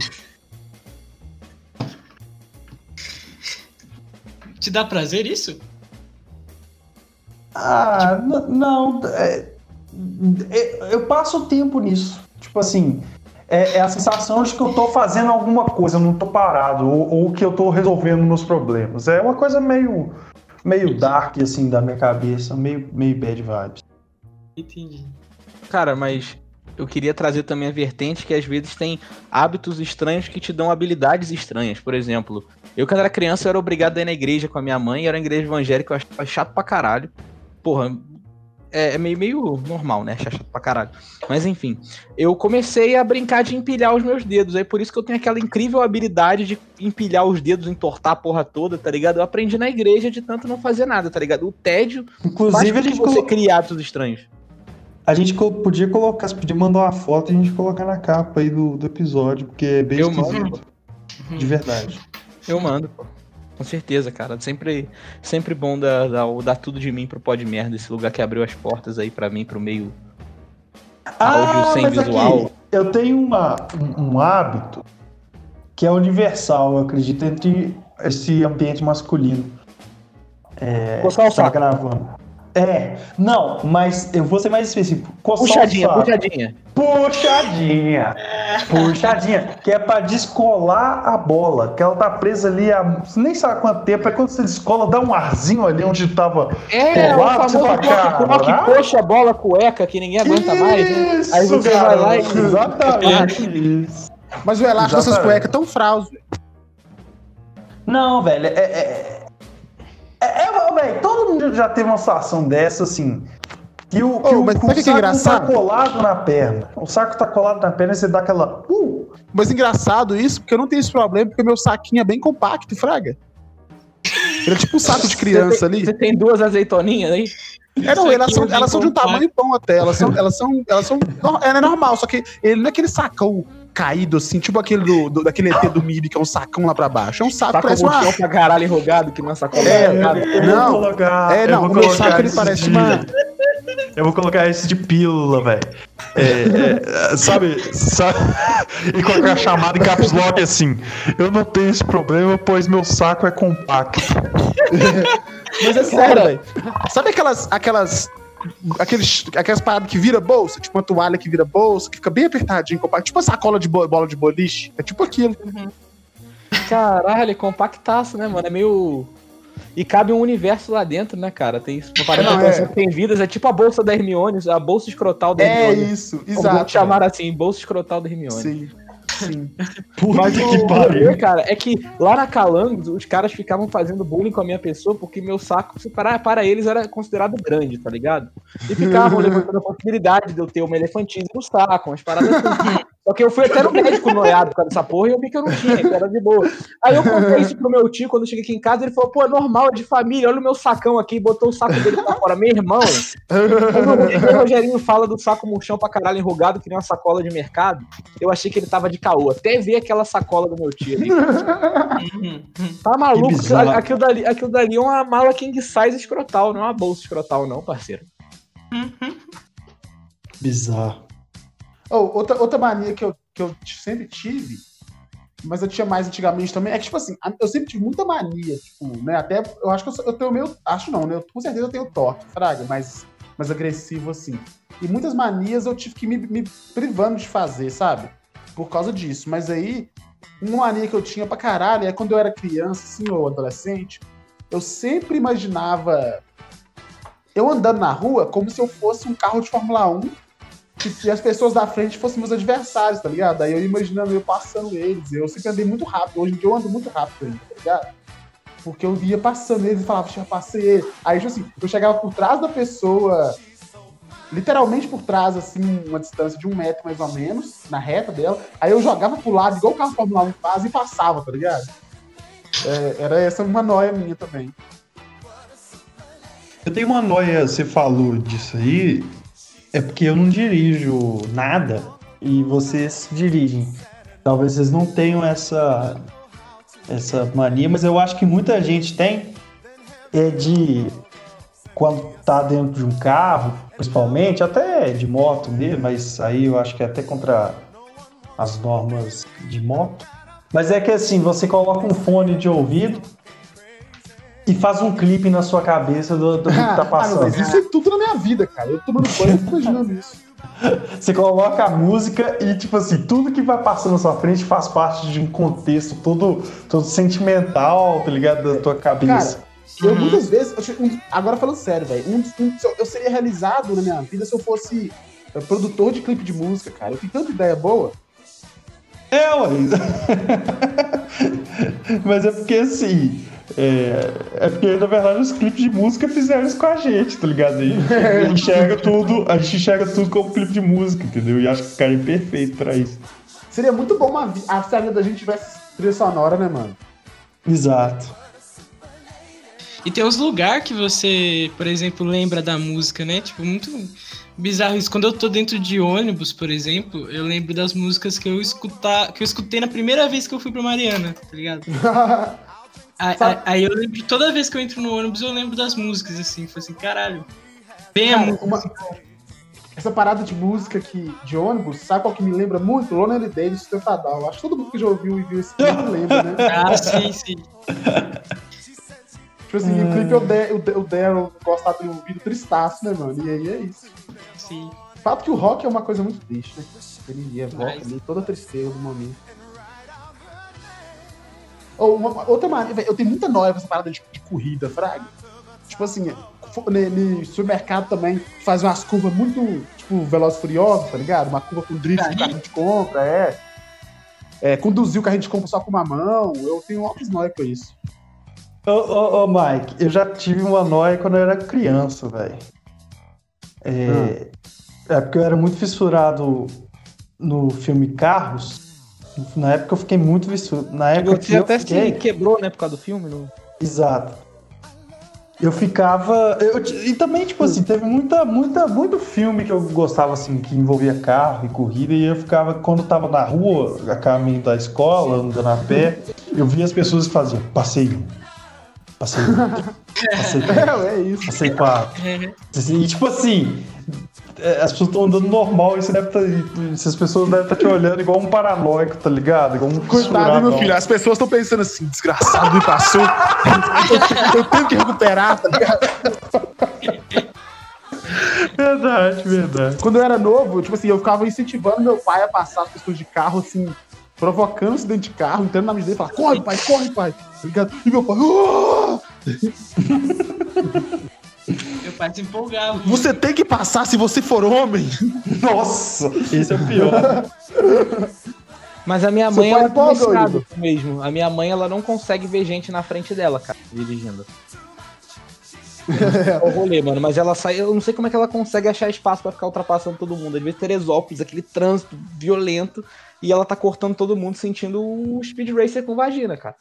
Te dá prazer isso? Ah, não. é- é- eu passo tempo nisso. Tipo assim, é, é a sensação de que eu tô fazendo alguma coisa, eu não tô parado, ou, ou que eu tô resolvendo meus problemas. É uma coisa meio, meio dark, assim, da minha cabeça, meio, meio bad vibes. Entendi. Cara, mas eu queria trazer também a vertente que às vezes tem hábitos estranhos que te dão habilidades estranhas. Por exemplo, eu quando era criança eu era obrigado a ir na igreja com a minha mãe, era uma igreja evangélica, eu achava chato pra caralho. Porra, é, é meio, meio normal, né? Achar chato pra caralho. Mas enfim, eu comecei a brincar de empilhar os meus dedos. Aí por isso que eu tenho aquela incrível habilidade de empilhar os dedos, entortar a porra toda, tá ligado? Eu aprendi na igreja de tanto não fazer nada, tá ligado? O tédio faz Inclusive, com que gente, você colo- hábitos estranhos. a gente podia colocar, você podia mandar uma foto e a gente colocar na capa aí do, do episódio, porque é bem Eu esquisito. De verdade. Eu mando, pô. Com certeza, cara. Sempre, sempre bom dar, dar, dar tudo de mim pro pó de merda, esse lugar que abriu as portas aí pra mim, pro meio. Áudio sem Ah, visual. Aqui, eu tenho uma, um, um hábito que é universal, eu acredito, entre esse ambiente masculino. É, o que tá saco. gravando. É, não, mas eu vou ser mais específico. Coçar o Puxadinha, puxadinha. Puxadinha. Puxadinha. Que é pra descolar a bola. Que ela tá presa ali há. Você nem sabe quanto tempo. É quando você descola, dá um arzinho ali onde tava. É, o colado, você famoso bloco "Caralho". coxa, bola, cueca, que ninguém aguenta mais, né? Aí você vai lá e. Exatamente isso. Mas o elástico dessas cuecas tão fraus, velho. Não, velho, é. É, é, é, é, velho, todo mundo já teve uma situação dessa, assim. Que o, que Ô, o, mas o o que é saco engraçado? tá colado na perna. O saco tá colado na perna e você dá aquela. Uh, Mas engraçado isso, porque eu não tenho esse problema, porque meu saquinho é bem compacto, fraga. Ele é tipo um saco de criança Você tem- ali. Você tem duas azeitoninhas aí? É, não, elas são, Saquinho elas são de um tamanho bom até. Elas são. Elas são. Elas são. É normal, só que ele não é aquele sacão caído assim, tipo aquele do, do- daquele ET do MIB, que é um sacão lá pra baixo. É um saco, Tá parece uma. chão pra caralho enrugado, que não é sacola. É, enrugada. eu não. colocar. É, não, o meu saco ele parece de- uma. Eu vou colocar esse de pílula, velho. É, é, sabe, sabe? E colocar a chamada em caps lock assim. Eu não tenho esse problema, pois meu saco é compacto. Mas é sério, velho. Sabe aquelas. aquelas Aqueles, aquelas paradas que vira bolsa, tipo uma toalha que vira bolsa, que fica bem apertadinho, compacto, tipo uma sacola de bo- bola de boliche. É tipo aquilo. Caralho, é compactaço, né, mano? É meio. E cabe um universo lá dentro, né, cara? Tem parada Não, é. que tem vidas, é tipo a bolsa da Hermione, a bolsa escrotal da É Hermione. isso, Vamos exato. chamar assim, bolsa escrotal da Hermione. Sim, sim. O que pariu. cara, é que lá na Calangos, os caras ficavam fazendo bullying com a minha pessoa porque meu saco, para, para eles, era considerado grande, tá ligado? E ficavam levantando a possibilidade de eu ter uma elefantinha no saco, umas paradas assim. Só que eu fui até no médico noiado por causa dessa porra e eu vi que eu não tinha, que era de boa. Aí eu contei isso pro meu tio quando eu cheguei aqui em casa, ele falou, pô, é normal, é de família, olha o meu sacão aqui, botou o saco dele pra fora. Meu irmão, quando o Rogerinho fala do saco murchão pra caralho enrugado, que nem uma sacola de mercado, eu achei que ele tava de caô. Até ver aquela sacola do meu tio ali. Tá maluco? Aquilo, aquilo dali, aquilo dali é uma mala king size escrotal, não é uma bolsa escrotal, não, parceiro. Bizarro. Oh, outra, outra mania que eu, que eu sempre tive, mas eu tinha mais antigamente também, é que, tipo assim, eu sempre tive muita mania, tipo, né? Até eu acho que eu, eu tenho meio. Acho não, né? Eu, com certeza eu tenho toque, fraga, mais, mais agressivo assim. E muitas manias eu tive que me, me privando de fazer, sabe? Por causa disso. Mas aí, uma mania que eu tinha pra caralho é quando eu era criança, assim, ou adolescente, eu sempre imaginava eu andando na rua como se eu fosse um carro de Fórmula 1 e as pessoas da frente fossem meus adversários, tá ligado? Aí eu imaginando eu passando eles. Eu sempre andei muito rápido. Hoje em dia eu ando muito rápido ainda, tá ligado? Porque eu ia passando eles e falava, já passei ele. Aí, tipo assim, eu chegava por trás da pessoa, literalmente por trás, assim, uma distância de um metro mais ou menos, na reta dela. Aí eu jogava pro lado, igual o carro Fórmula 1 faz, e passava, tá ligado? É, era essa uma noia minha também. Eu tenho uma noia, você falou disso aí, é porque eu não dirijo nada e vocês dirigem. Talvez vocês não tenham essa, essa mania, mas eu acho que muita gente tem. É de quando tá dentro de um carro, principalmente, até de moto mesmo, mas aí eu acho que é até contra as normas de moto. Mas é que assim, você coloca um fone de ouvido e faz um clipe na sua cabeça do, do que tá Ah, passando. mas isso é tudo na minha vida, cara. Eu tomando banho, eu imaginando isso. Você coloca a música e, tipo assim, tudo que vai passando na sua frente faz parte de um contexto todo, todo sentimental, tá ligado? Da tua cabeça. Eu muitas vezes, agora falando sério, velho, um, um- eu- seria realizado na minha vida se eu fosse é, produtor de clipe de música, cara. Eu tenho tanta ideia boa. É, ué. Mas é porque assim. É, é porque, na verdade, os clipes de música fizeram isso com a gente, tá ligado? A gente, a gente enxerga tudo, a gente enxerga tudo como clipe de música, entendeu? E acho que é perfeito pra isso. Seria muito bom uma, a vida da gente tivesse trilha sonora, né, mano? Exato. E tem uns lugares que você, por exemplo, lembra da música, né? Tipo, muito bizarro isso. Quando eu tô dentro de ônibus, por exemplo, eu lembro das músicas que eu escutar, que eu escutei na primeira vez que eu fui pra Mariana, tá ligado? Aí, eu lembro de toda vez que eu entro no ônibus, eu lembro das músicas, assim, foi assim, caralho. Bem Cara, uma- essa parada de música que, de ônibus, sabe qual que me lembra muito? Lonely Stefadal. Eu Acho que todo mundo que já ouviu e viu esse clipe lembra, né? Ah, sim, sim. Tipo assim, o clipe é o, Der, o, Daryl gostar do vídeo tristaço, né, mano? E aí é isso. Sim. O fato que o rock é uma coisa muito triste, né? Ele evoca Mas- ali toda a tristeza do momento. Ou uma, outra maneira, eu tenho muita nóia com essa parada de, de corrida, fraga. Tipo assim, no supermercado também faz umas curvas muito, tipo, veloz e furioso, tá ligado? Uma curva com drift que a gente compra, é. É, conduzir o carrinho de compra só com uma mão. Eu tenho altas nóia com isso. Ô, ô, ô, Mike, eu já tive uma noia quando eu era criança, velho. É, é porque eu era muito fissurado no filme Carros. Na época eu fiquei muito fissurado. Na época que Você eu até fiquei... se quebrou, né, por causa do filme. No... Exato. Eu ficava. eu e também, tipo assim, teve muita, muita, muito filme que eu gostava, assim, que envolvia carro e corrida, e eu ficava, quando eu tava na rua, a caminho da escola, andando a pé, eu via as pessoas que faziam passeio. Passeio. Passeio. É, é isso. Passeio para. E tipo assim. é, As pessoas estão andando normal e você deve tá, essas pessoas devem estar te olhando igual um paranoico, tá ligado? Igual um Coitado, meu filho. As pessoas estão pensando assim, desgraçado, me passou. eu, tenho que recuperar, tá ligado? Verdade, verdade. Quando eu era novo, tipo assim, eu ficava incentivando meu pai a passar as pessoas de carro, assim, provocando acidente de carro, entrando na mente dele e falar, corre, pai, corre, pai. Tá ligado? E meu pai, "Ah, Meu pai se empolgava. você tem que passar se você for homem. Nossa, esse é o pior. Mas a minha Seu mãe, ela é Igor? mesmo. A minha mãe, ela não consegue ver gente na frente dela, cara, dirigindo. É o rolê, mano. Mas ela sai. Eu não sei como é que ela consegue achar espaço pra ficar ultrapassando todo mundo. Às vezes Teresópolis, aquele trânsito violento. E ela tá cortando todo mundo sentindo o Speed Racer com vagina, cara.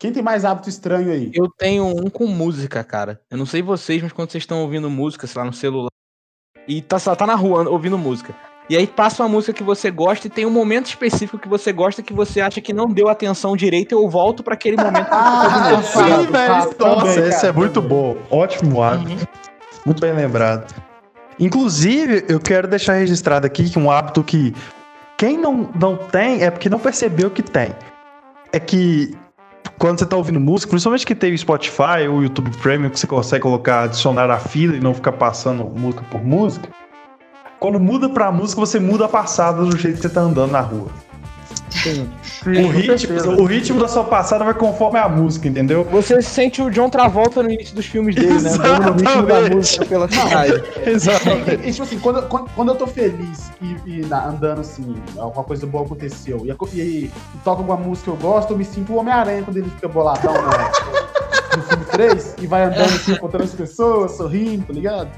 Quem tem mais hábito estranho aí? Eu tenho um com música, cara. Eu não sei vocês, mas quando vocês estão ouvindo música, sei lá, no celular. E tá, tá na rua ouvindo música. E aí passa uma música que você gosta e tem um momento específico que você gosta que você acha que não deu atenção direito. Eu volto pra aquele momento Ah, tá ouvindo. sim, velho. Nossa, também, esse é muito também. bom. Ótimo hábito. Muito bem lembrado. Inclusive, eu quero deixar registrado aqui que um hábito que quem não, não tem é porque não percebeu que tem. É que quando você tá ouvindo música, principalmente que tem o Spotify ou o YouTube Premium, que você consegue colocar, adicionar a fila e não ficar passando música por música. Quando muda pra música, você muda a passada do jeito que você tá andando na rua. O ritmo, o ritmo da sua passada vai conforme a música, entendeu? Você sente o John Travolta no início dos filmes dele, né? Andando no ritmo da Exatamente. música pela cidade. Exatamente. E, tipo assim, quando, quando, quando eu tô feliz e, e na- andando assim, alguma coisa boa aconteceu, e, e, e toca alguma música que eu gosto, eu me sinto o Homem-Aranha quando ele fica boladão no, no filme 3 e vai andando assim, encontrando as pessoas, sorrindo, tá ligado?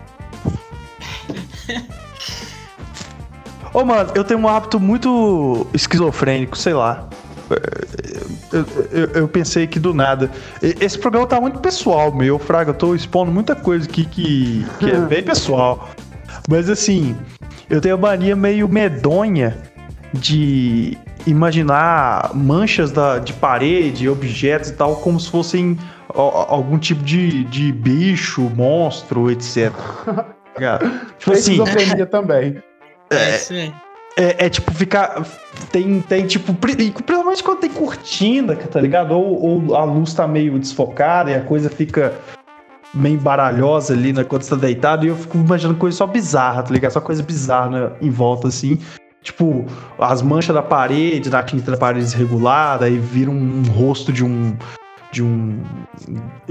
Ô, mano, eu tenho um hábito muito esquizofrênico, sei lá. Eu, eu- eu pensei que do nada. Esse programa tá muito pessoal, meu, Fraga. Eu tô expondo muita coisa aqui que, que é bem pessoal. Mas assim, eu tenho a mania meio medonha de imaginar manchas da, de parede, objetos e tal, como se fossem algum tipo de, de bicho, monstro, etc. Ligado? Tipo assim, esquizofrenia também. É, sim. é, é tipo ficar. Tem, tem tipo. pri- e Principalmente quando tem cortina, tá ligado? Ou, ou a luz tá meio desfocada e a coisa fica meio baralhosa ali né, quando você tá deitado. E eu fico imaginando coisa só bizarra, tá ligado? Só coisa bizarra né, em volta assim. Tipo, as manchas da parede, da tinta da parede desregulada, aí vira um, um rosto de um. De um.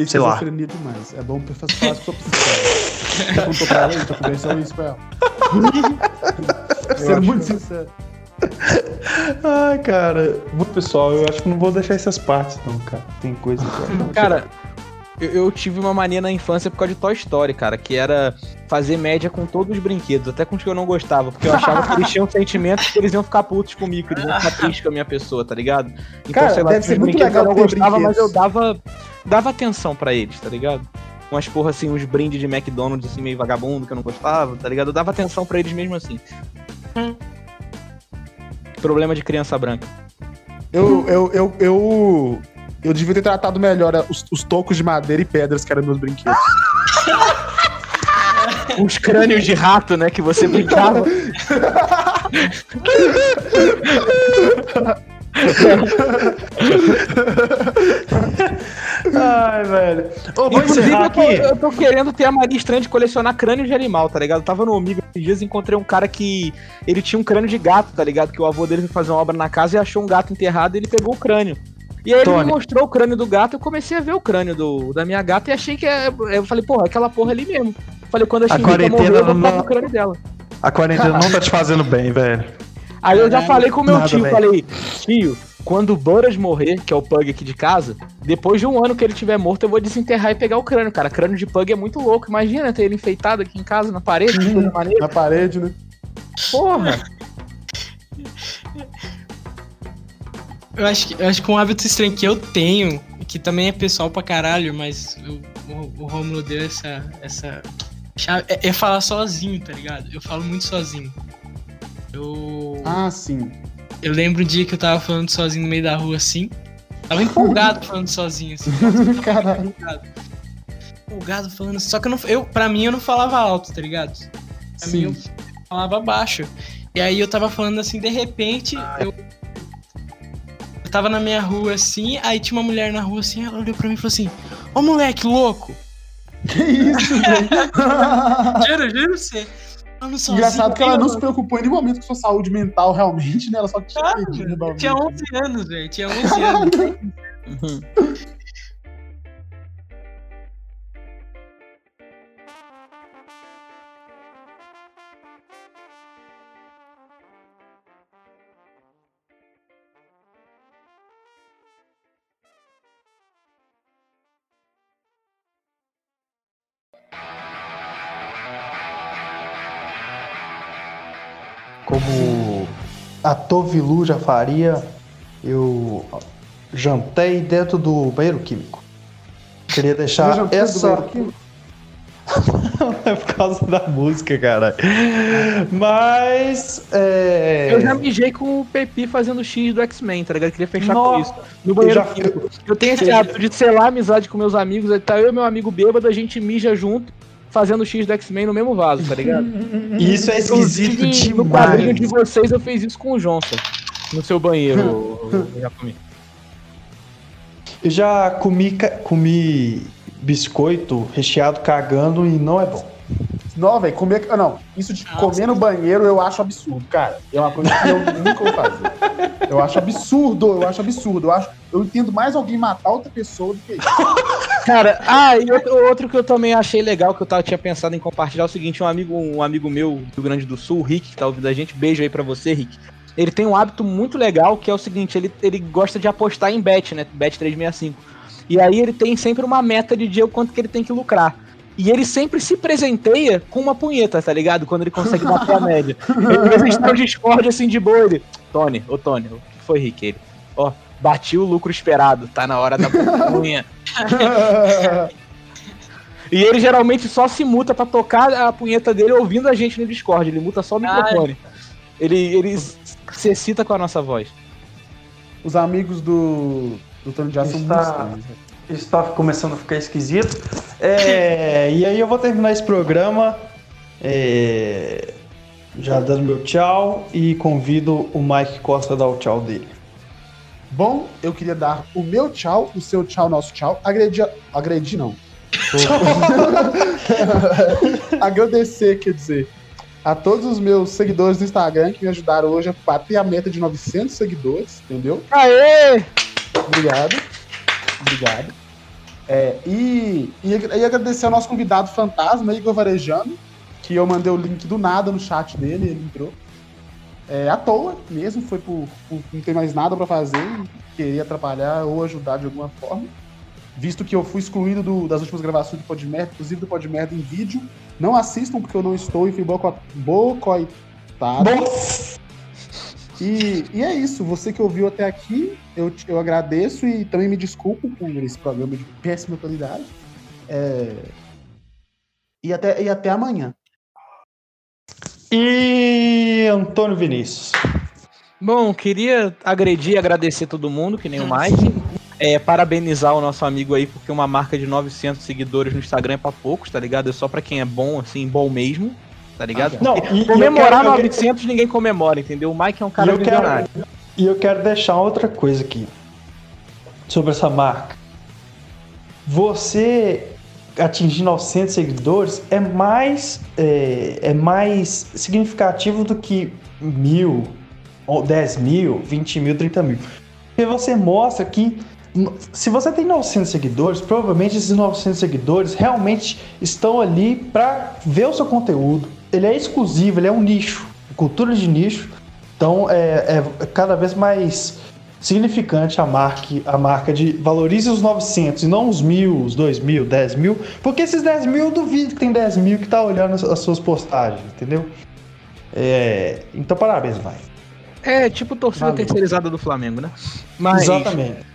Sei lá. Esquizofrenia demais. É bom pra fazer psicóloga. Você contou pra ela aí, tá conversando isso com ela. Sendo muito sincero. Ai, cara. Muito pessoal, eu acho que não vou deixar essas partes, não, cara. Tem coisa que. eu- Cara, eu, eu tive uma mania na infância por causa de Toy Story, cara, que era fazer média com todos os brinquedos, até com os que eu não gostava, porque eu achava que eles tinham sentimentos que eles iam ficar putos comigo, que eles iam ficar tristes com a minha pessoa, tá ligado? Então, Cara, deve tinha ser uns muito brinquedos que legal eu não gostava, mas eu dava, dava atenção pra eles, tá ligado? Umas porra assim, uns brindes de McDonald's assim, meio vagabundo que eu não gostava, tá ligado? Eu dava atenção pra eles mesmo assim. Problema de criança branca. Eu, eu, eu, eu, eu devia ter tratado melhor os, os tocos de madeira e pedras que eram meus brinquedos. Uns crânios de rato, né, que você brincava. Ai, velho. Ô, eu tô, aqui. eu tô querendo ter a mania estranha de colecionar crânio de animal, tá ligado? Eu tava no Amigo esses dias e encontrei um cara que. Ele tinha um crânio de gato, tá ligado? Que o avô dele foi fazer uma obra na casa e achou um gato enterrado e ele pegou o crânio. E aí ele Tony. me mostrou o crânio do gato, eu comecei a ver o crânio do, da minha gata e achei que é. Eu falei, porra, aquela porra ali mesmo. Falei, quando a quarentena morreu, eu vou não- o crânio dela. A quarentena não tá te fazendo bem, velho. Aí eu já falei com o meu Nada, tio, velho. falei, tio, quando o Buras morrer, que é o pug aqui de casa, depois de um ano que ele tiver morto, eu vou desenterrar e pegar o crânio, cara. Crânio de pug é muito louco. Imagina ter ele enfeitado aqui em casa, na parede. Na parede, né? Porra! Eu acho, que, eu acho que um hábito estranho que eu tenho, que também é pessoal pra caralho, mas eu- o, o Romulo deu essa, essa chave, é, é falar sozinho, tá ligado? Eu falo muito sozinho. Eu, Ah, sim. Eu lembro um dia que eu tava falando sozinho no meio da rua assim. Tava empolgado falando sozinho, assim. Caralho. empolgado. Empolgado falando. Só que eu não. Eu, pra mim eu não falava alto, tá ligado? Pra mim eu Sim. falava baixo. E aí eu tava falando assim, de repente, eu. Eu tava na minha rua assim, aí tinha uma mulher na rua assim, ela olhou pra mim e falou assim: Ô moleque louco! Que isso, velho? Juro, juro pra você. Sozinho, Engraçado que ela não se preocupou em nenhum momento com sua saúde mental, realmente, né? Ela só tinha Ah, Tinha 11 anos, velho. Tinha 11 anos. Uhum. Como a Tovilu já faria, eu jantei dentro do banheiro químico. Queria deixar essa. é por causa da música, cara. Mas. É... Eu já mijei com o Pepi fazendo X do X-Men, tá ligado? Eu queria fechar com Nossa, isso. No banheiro eu já- químico. Eu tenho esse hábito de selar amizade com meus amigos. aí Tá eu e meu amigo bêbado, a gente mija junto, fazendo X do X-Men no mesmo vaso, tá ligado? Isso é esquisito Inclusive, No quadrinho de vocês eu fiz isso com o Johnson. No seu banheiro, eu já comi. Eu já comi, comi biscoito recheado cagando e não é bom. Não, velho, comer. ah, Não, isso de Nossa. comer no banheiro eu acho absurdo, cara. É uma coisa que eu nunca vou fazer. Eu acho absurdo, eu acho absurdo. Eu, acho, eu entendo mais alguém matar outra pessoa do que isso. Cara, ah, e outro, outro que eu também achei legal, que eu tava, tinha pensado em compartilhar, é o seguinte, um amigo, um amigo meu do Rio Grande do Sul, o Rick, que tá ouvindo a gente, beijo aí pra você, Rick. Ele tem um hábito muito legal, que é o seguinte, ele, ele gosta de apostar em bet, né, bet 365. E aí ele tem sempre uma meta de dia, o quanto que ele tem que lucrar. E ele sempre se presenteia com uma punheta, tá ligado? Quando ele consegue bater a média. Ele tá no Discord assim de boa, ele... Tony, ô Tony, o que foi, Rick? Ele, ó, bati o lucro esperado, tá na hora da punha. E ele geralmente só se muta pra tocar a punheta dele ouvindo a gente no Discord. Ele muta só o microfone. Ele, ele se excita com a nossa voz. Os amigos do, do Tony Jaa são Está- muito estranhos. né? Isso tá começando a ficar esquisito. É, e aí eu vou terminar esse programa. é, já dando meu tchau e convido o Mike Costa a dar o tchau dele. Bom, eu queria dar o meu tchau, o seu tchau, nosso tchau. Agredir. Agredir não. Agradecer, quer dizer, a todos os meus seguidores do Instagram que me ajudaram hoje a bater a meta de 900 seguidores, entendeu? Aê! Obrigado. Obrigado. É, e, e, e agradecer ao nosso convidado fantasma, Igor Varejano, que eu mandei o link do nada no chat dele, ele entrou. É, à toa mesmo, foi por, por não ter mais nada pra fazer, e querer atrapalhar ou ajudar de alguma forma. Visto que eu fui excluído do- das últimas gravações do Podmerda, inclusive do Podmerda em vídeo. Não assistam porque eu não estou e fui boco- boicotado. E, e é isso, você que ouviu até aqui, eu, eu agradeço e também me desculpo por esse programa de péssima qualidade. É, E, até, e até amanhã. E Antônio Vinícius. Bom, queria agredir e agradecer todo mundo, que nem o Mike. É, parabenizar o nosso amigo aí, porque uma marca de 900 seguidores no Instagram é pra poucos, tá ligado? É só pra quem é bom, assim, bom mesmo, tá ligado? Não, e, e Comemorar quero- eu 900 ninguém comemora, entendeu? O Mike é um cara E quero-. E eu quero deixar outra coisa aqui sobre essa marca. você atingir 900 seguidores é mais, é, é mais significativo do que mil, ou 10 mil, 20 mil, 30 mil. Porque você mostra que se você tem 900 seguidores, provavelmente esses 900 seguidores realmente estão ali para ver o seu conteúdo. Ele é exclusivo, ele é um nicho, cultura de nicho. Então é, é cada vez mais significante a marca, a marca de valorize os 900 e não os mil, os 2 mil, 10 mil, porque esses 10 mil eu duvido que tem 10 mil que tá olhando as suas postagens, entendeu? É, então parabéns, vai. É tipo torcida Valeu. terceirizada do Flamengo, né? Mas, Exatamente.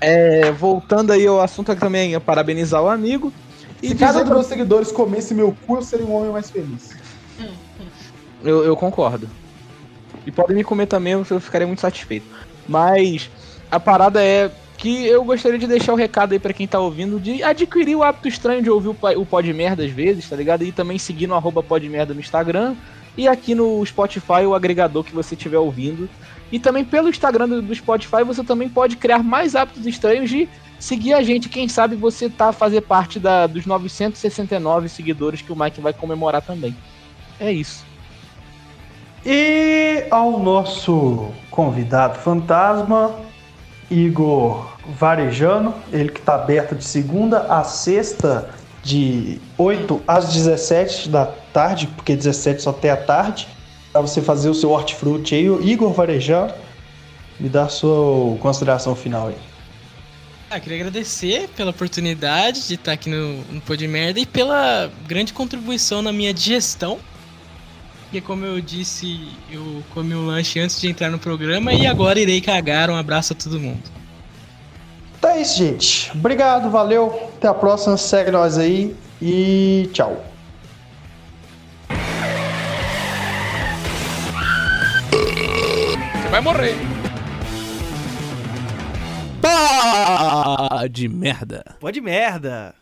É, voltando aí ao assunto aqui também, é parabenizar o amigo. E Se cada um dos meus seguidores comesse meu cu, eu seria um homem mais feliz. Eu, eu concordo. E podem me comer também, eu ficaria muito satisfeito. Mas a parada é que eu gostaria de deixar o recado aí para quem tá ouvindo de adquirir o hábito estranho de ouvir o Pod Merda às vezes, tá ligado? E também seguir no arroba Podmerda no Instagram e aqui no Spotify, o agregador que você estiver ouvindo. E também pelo Instagram do, do, Spotify você também pode criar mais hábitos estranhos de seguir a gente. Quem sabe você tá a fazer parte da, dos 969 seguidores que o Mike vai comemorar também. É isso. E ao nosso convidado fantasma, Igor Varejano, ele que está aberto de segunda a sexta, de 8 às 17 da tarde, porque 17 só até a tarde, para você fazer o seu hortifruti aí. Igor Varejano, me dá a sua consideração final aí. Ah, queria agradecer pela oportunidade de estar aqui no, no Pô de Merda e pela grande contribuição na minha digestão porque como eu disse, eu comi um lanche antes de entrar no programa e agora irei cagar. Um abraço a todo mundo. Então é isso, gente. Obrigado, valeu. Até a próxima. Segue nós aí e tchau. Você vai morrer. Pá de merda. Pode merda.